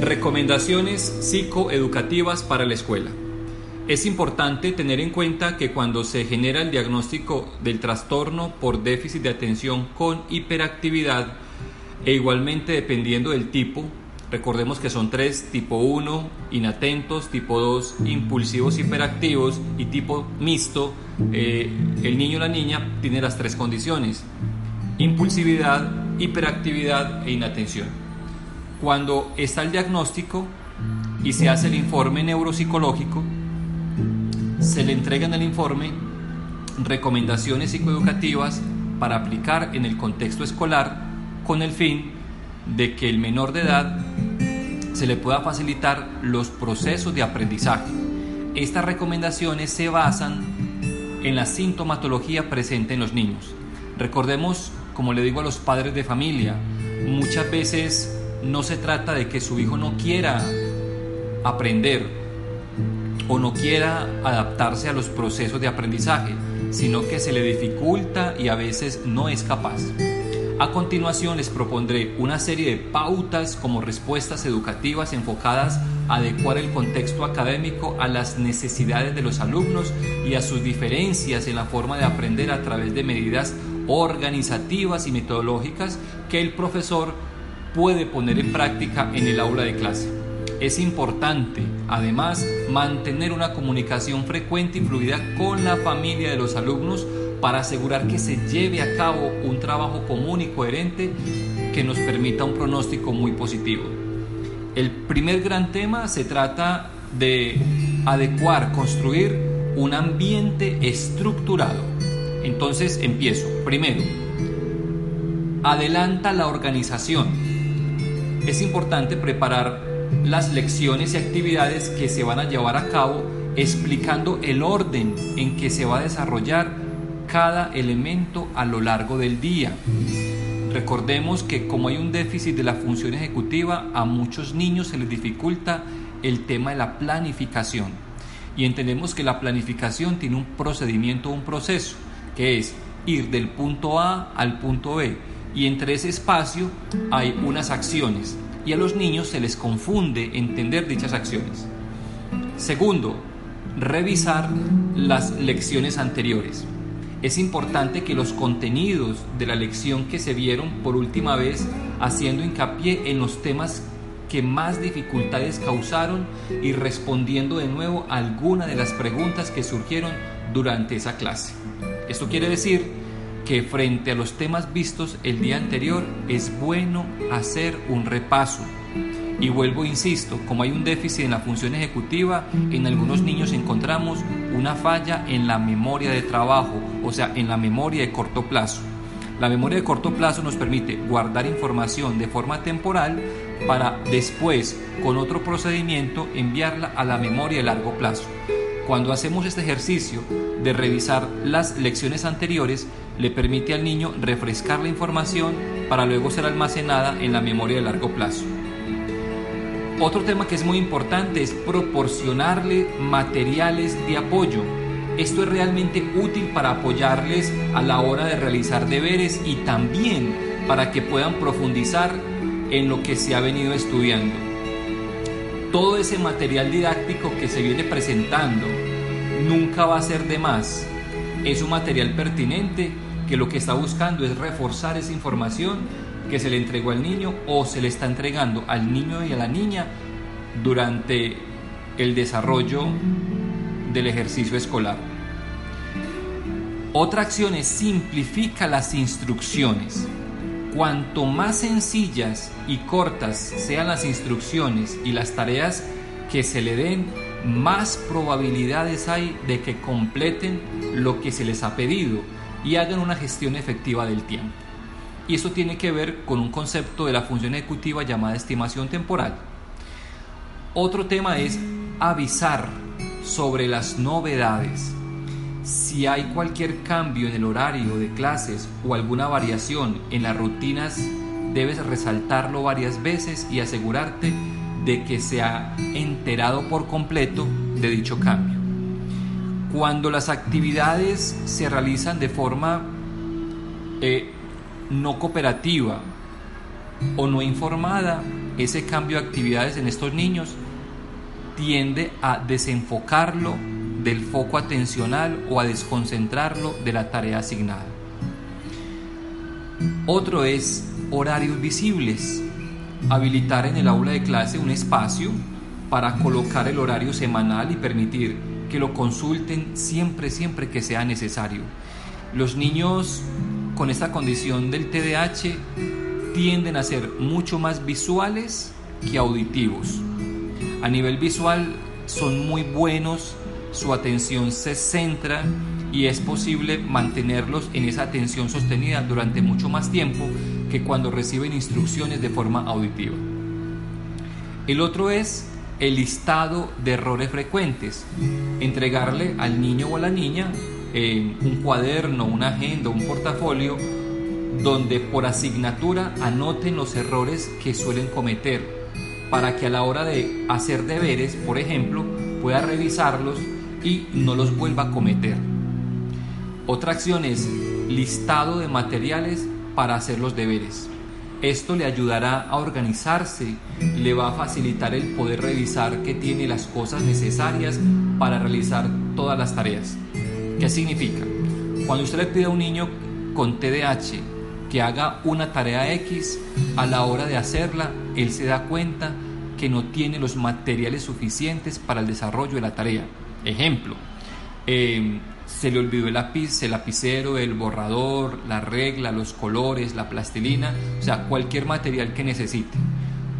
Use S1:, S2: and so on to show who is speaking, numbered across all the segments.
S1: Recomendaciones psicoeducativas para la escuela. Es importante tener en cuenta que cuando se genera el diagnóstico del trastorno por déficit de atención con hiperactividad e igualmente dependiendo del tipo, recordemos que son tres, tipo 1, inatentos, tipo 2, impulsivos hiperactivos y tipo mixto, eh, el niño o la niña tiene las tres condiciones, impulsividad, hiperactividad e inatención. Cuando está el diagnóstico y se hace el informe neuropsicológico, se le entrega en el informe recomendaciones psicoeducativas para aplicar en el contexto escolar con el fin de que el menor de edad se le pueda facilitar los procesos de aprendizaje. Estas recomendaciones se basan en la sintomatología presente en los niños. Recordemos, como le digo a los padres de familia, muchas veces no se trata de que su hijo no quiera aprender, o no quiera adaptarse a los procesos de aprendizaje, sino que se le dificulta y a veces no es capaz. A continuación les propondré una serie de pautas como respuestas educativas enfocadas a adecuar el contexto académico a las necesidades de los alumnos y a sus diferencias en la forma de aprender a través de medidas organizativas y metodológicas que el profesor puede poner en práctica en el aula de clase. Es importante, además, mantener una comunicación frecuente y fluida con la familia de los alumnos para asegurar que se lleve a cabo un trabajo común y coherente que nos permita un pronóstico muy positivo. El primer gran tema se trata de adecuar, construir un ambiente estructurado. Entonces empiezo. Primero, adelanta la organización. Es importante preparar las lecciones y actividades que se van a llevar a cabo explicando el orden en que se va a desarrollar cada elemento a lo largo del día. Recordemos que como hay un déficit de la función ejecutiva, a muchos niños se les dificulta el tema de la planificación. Y entendemos que la planificación tiene un procedimiento, un proceso, que es ir del punto A al punto B. Y entre ese espacio hay unas acciones y a los niños se les confunde entender dichas acciones. Segundo, revisar las lecciones anteriores. Es importante que los contenidos de la lección que se vieron por última vez, haciendo hincapié en los temas que más dificultades causaron y respondiendo de nuevo a alguna de las preguntas que surgieron durante esa clase. Esto quiere decir que frente a los temas vistos el día anterior es bueno hacer un repaso. Y vuelvo, insisto, como hay un déficit en la función ejecutiva, en algunos niños encontramos una falla en la memoria de trabajo, o sea, en la memoria de corto plazo. La memoria de corto plazo nos permite guardar información de forma temporal para después, con otro procedimiento, enviarla a la memoria de largo plazo. Cuando hacemos este ejercicio de revisar las lecciones anteriores, le permite al niño refrescar la información para luego ser almacenada en la memoria de largo plazo. Otro tema que es muy importante es proporcionarle materiales de apoyo. Esto es realmente útil para apoyarles a la hora de realizar deberes y también para que puedan profundizar en lo que se ha venido estudiando. Todo ese material didáctico que se viene presentando nunca va a ser de más. Es un material pertinente que lo que está buscando es reforzar esa información que se le entregó al niño o se le está entregando al niño y a la niña durante el desarrollo del ejercicio escolar. Otra acción es simplifica las instrucciones. Cuanto más sencillas y cortas sean las instrucciones y las tareas que se le den, más probabilidades hay de que completen lo que se les ha pedido y hagan una gestión efectiva del tiempo. Y eso tiene que ver con un concepto de la función ejecutiva llamada estimación temporal. Otro tema es avisar sobre las novedades. Si hay cualquier cambio en el horario de clases o alguna variación en las rutinas, debes resaltarlo varias veces y asegurarte de que se ha enterado por completo de dicho cambio. Cuando las actividades se realizan de forma eh, no cooperativa o no informada, ese cambio de actividades en estos niños tiende a desenfocarlo del foco atencional o a desconcentrarlo de la tarea asignada. Otro es horarios visibles. Habilitar en el aula de clase un espacio para colocar el horario semanal y permitir que lo consulten siempre, siempre que sea necesario. Los niños con esta condición del TDAH tienden a ser mucho más visuales que auditivos. A nivel visual son muy buenos, su atención se centra y es posible mantenerlos en esa atención sostenida durante mucho más tiempo que cuando reciben instrucciones de forma auditiva. El otro es el listado de errores frecuentes. Entregarle al niño o a la niña eh, un cuaderno, una agenda, un portafolio donde por asignatura anoten los errores que suelen cometer para que a la hora de hacer deberes, por ejemplo, pueda revisarlos y no los vuelva a cometer. Otra acción es listado de materiales para hacer los deberes. Esto le ayudará a organizarse, le va a facilitar el poder revisar que tiene las cosas necesarias para realizar todas las tareas. ¿Qué significa? Cuando usted le pide a un niño con TDAH que haga una tarea X, a la hora de hacerla, él se da cuenta que no tiene los materiales suficientes para el desarrollo de la tarea. Ejemplo, eh, se le olvidó el lápiz, el lapicero, el borrador, la regla, los colores, la plastilina, o sea, cualquier material que necesite.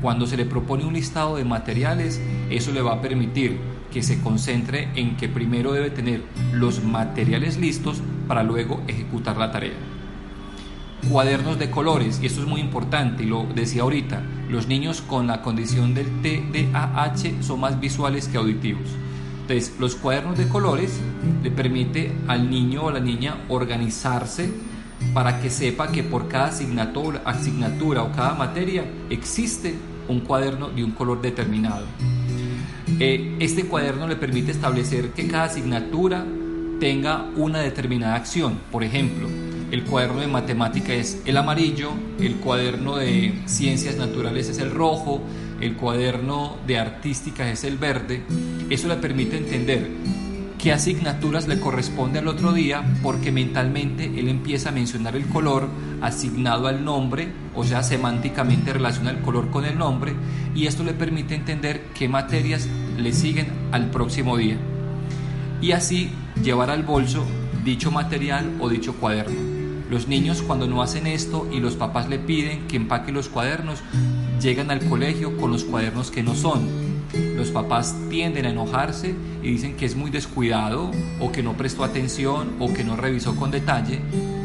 S1: Cuando se le propone un listado de materiales, eso le va a permitir que se concentre en que primero debe tener los materiales listos para luego ejecutar la tarea. Cuadernos de colores, y esto es muy importante, y lo decía ahorita, los niños con la condición del TDAH son más visuales que auditivos. Entonces, los cuadernos de colores le permite al niño o la niña organizarse para que sepa que por cada asignatura, o cada materia existe un cuaderno de un color determinado. Eh, este cuaderno le permite establecer que cada asignatura tenga una determinada acción. Por ejemplo, el cuaderno de matemática es el amarillo, el cuaderno de ciencias naturales es el rojo, el cuaderno de artística es el verde. Eso le permite entender qué asignaturas le corresponde al otro día porque mentalmente él empieza a mencionar el color asignado al nombre, o sea, semánticamente relaciona el color con el nombre y esto le permite entender qué materias le siguen al próximo día. Y así llevar al bolso dicho material o dicho cuaderno. Los niños cuando no hacen esto y los papás le piden que empaque los cuadernos, llegan al colegio con los cuadernos que no son. Los papás tienden a enojarse y dicen que es muy descuidado o que no prestó atención o que no revisó con detalle,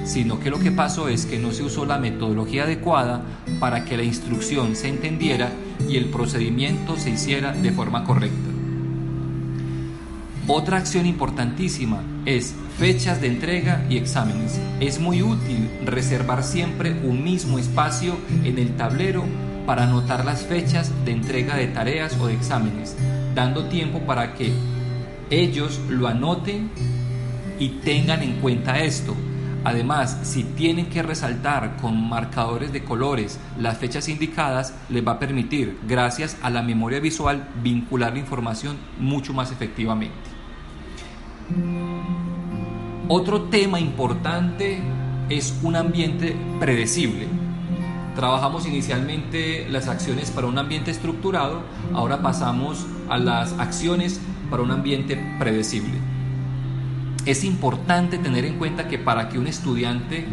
S1: sino que lo que pasó es que no se usó la metodología adecuada para que la instrucción se entendiera y el procedimiento se hiciera de forma correcta. Otra acción importantísima es fechas de entrega y exámenes. Es muy útil reservar siempre un mismo espacio en el tablero para anotar las fechas de entrega de tareas o de exámenes, dando tiempo para que ellos lo anoten y tengan en cuenta esto. Además, si tienen que resaltar con marcadores de colores las fechas indicadas, les va a permitir, gracias a la memoria visual, vincular la información mucho más efectivamente. Otro tema importante es un ambiente predecible. Trabajamos inicialmente las acciones para un ambiente estructurado, ahora pasamos a las acciones para un ambiente predecible. Es importante tener en cuenta que para que un estudiante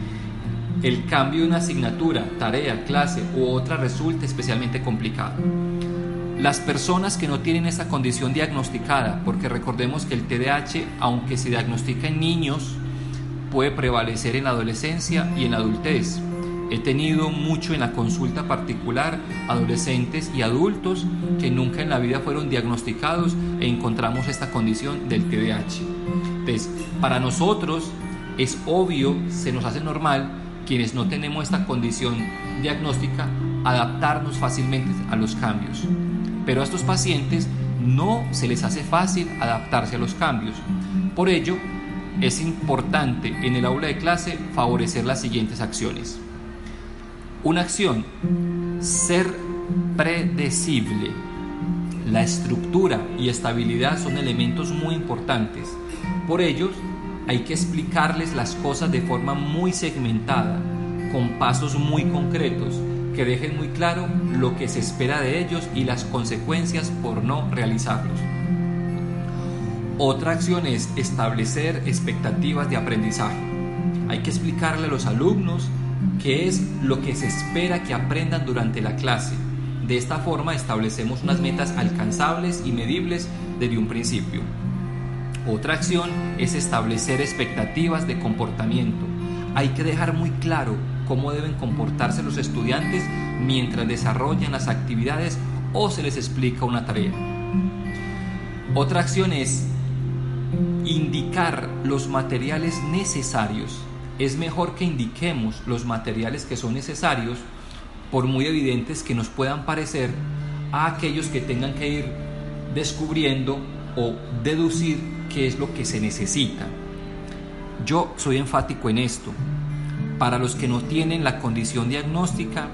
S1: el cambio de una asignatura, tarea, clase u otra resulte especialmente complicado. Las personas que no tienen esa condición diagnosticada, porque recordemos que el TDAH, aunque se diagnostica en niños, puede prevalecer en la adolescencia y en la adultez. He tenido mucho en la consulta particular adolescentes y adultos que nunca en la vida fueron diagnosticados e encontramos esta condición del TDAH. Entonces, para nosotros es obvio, se nos hace normal, quienes no tenemos esta condición diagnóstica, adaptarnos fácilmente a los cambios. Pero a estos pacientes no se les hace fácil adaptarse a los cambios. Por ello, es importante en el aula de clase favorecer las siguientes acciones. Una acción, ser predecible. La estructura y estabilidad son elementos muy importantes. Por ello, hay que explicarles las cosas de forma muy segmentada, con pasos muy concretos, que dejen muy claro lo que se espera de ellos y las consecuencias por no realizarlos. Otra acción es establecer expectativas de aprendizaje. Hay que explicarle a los alumnos qué es lo que se espera que aprendan durante la clase. De esta forma establecemos unas metas alcanzables y medibles desde un principio. Otra acción es establecer expectativas de comportamiento. Hay que dejar muy claro cómo deben comportarse los estudiantes mientras desarrollan las actividades o se les explica una tarea. Otra acción es indicar los materiales necesarios. Es mejor que indiquemos los materiales que son necesarios, por muy evidentes que nos puedan parecer, a aquellos que tengan que ir descubriendo o deducir qué es lo que se necesita. Yo soy enfático en esto. Para los que no tienen la condición diagnóstica,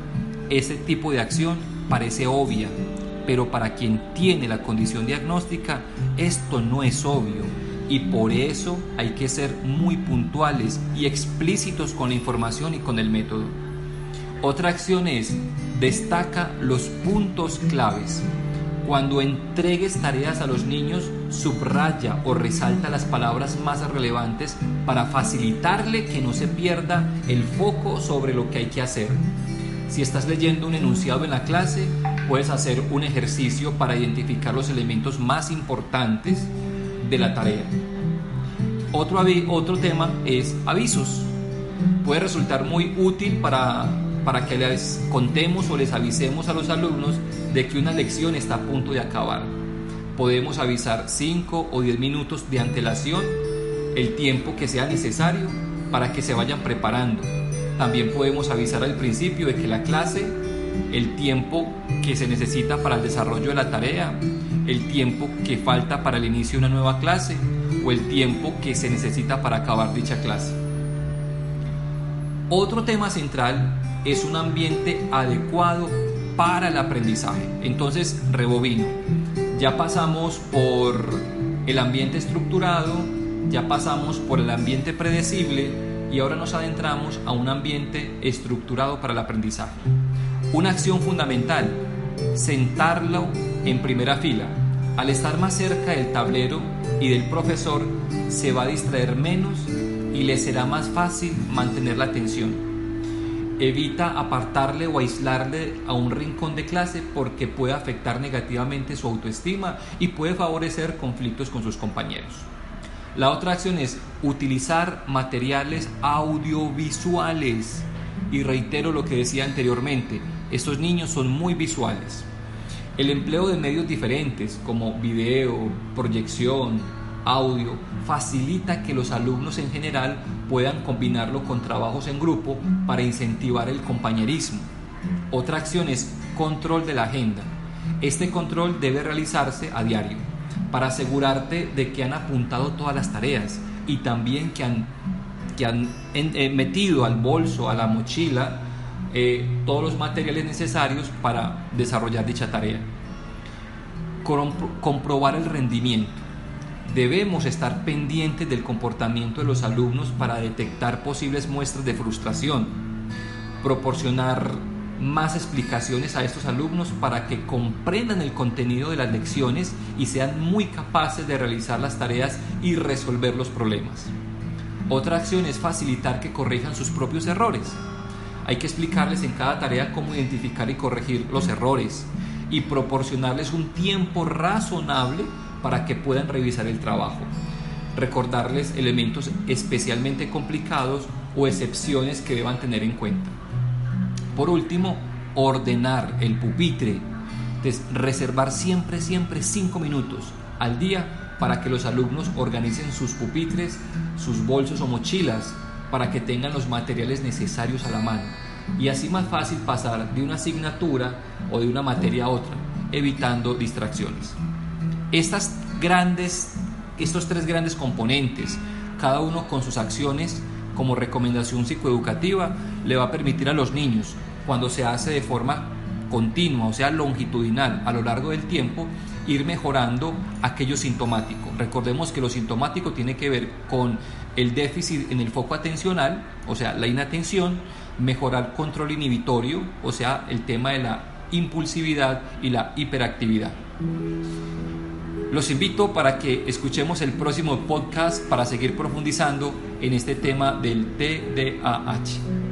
S1: ese tipo de acción parece obvia, pero para quien tiene la condición diagnóstica, esto no es obvio y por eso hay que ser muy puntuales y explícitos con la información y con el método. Otra acción es destaca los puntos claves. Cuando entregues tareas a los niños, subraya o resalta las palabras más relevantes para facilitarle que no se pierda el foco sobre lo que hay que hacer. Si estás leyendo un enunciado en la clase, puedes hacer un ejercicio para identificar los elementos más importantes de la tarea. Otro, otro tema es avisos. Puede resultar muy útil para para que les contemos o les avisemos a los alumnos de que una lección está a punto de acabar. Podemos avisar 5 o 10 minutos de antelación, el tiempo que sea necesario para que se vayan preparando. También podemos avisar al principio de que la clase, el tiempo que se necesita para el desarrollo de la tarea, el tiempo que falta para el inicio de una nueva clase o el tiempo que se necesita para acabar dicha clase. Otro tema central es un ambiente adecuado para el aprendizaje. Entonces, rebobino. Ya pasamos por el ambiente estructurado, ya pasamos por el ambiente predecible y ahora nos adentramos a un ambiente estructurado para el aprendizaje. Una acción fundamental, sentarlo en primera fila. Al estar más cerca del tablero y del profesor, se va a distraer menos y le será más fácil mantener la atención. Evita apartarle o aislarle a un rincón de clase porque puede afectar negativamente su autoestima y puede favorecer conflictos con sus compañeros. La otra acción es utilizar materiales audiovisuales. Y reitero lo que decía anteriormente, estos niños son muy visuales. El empleo de medios diferentes como video, proyección, audio facilita que los alumnos en general puedan combinarlo con trabajos en grupo para incentivar el compañerismo. Otra acción es control de la agenda. Este control debe realizarse a diario para asegurarte de que han apuntado todas las tareas y también que han, que han eh, metido al bolso, a la mochila, eh, todos los materiales necesarios para desarrollar dicha tarea. comprobar el rendimiento Debemos estar pendientes del comportamiento de los alumnos para detectar posibles muestras de frustración, proporcionar más explicaciones a estos alumnos para que comprendan el contenido de las lecciones y sean muy capaces de realizar las tareas y resolver los problemas. Otra acción es facilitar que corrijan sus propios errores. Hay que explicarles en cada tarea cómo identificar y corregir los errores y proporcionarles un tiempo razonable para que puedan revisar el trabajo. Recordarles elementos especialmente complicados o excepciones que deban tener en cuenta. Por último, ordenar el pupitre. reservar siempre, siempre 5 minutos al día para que los alumnos organicen sus pupitres, sus bolsos o mochilas, para que tengan los materiales necesarios a la mano y así más fácil pasar de una asignatura o de una materia a otra, evitando distracciones. Estas grandes, estos tres grandes componentes, cada uno con sus acciones como recomendación psicoeducativa, le va a permitir a los niños, cuando se hace de forma continua, o sea, longitudinal a lo largo del tiempo, ir mejorando aquello sintomático. Recordemos que lo sintomático tiene que ver con el déficit en el foco atencional, o sea, la inatención, mejorar control inhibitorio, o sea, el tema de la impulsividad y la hiperactividad. Los invito para que escuchemos el próximo podcast para seguir profundizando en este tema del TDAH.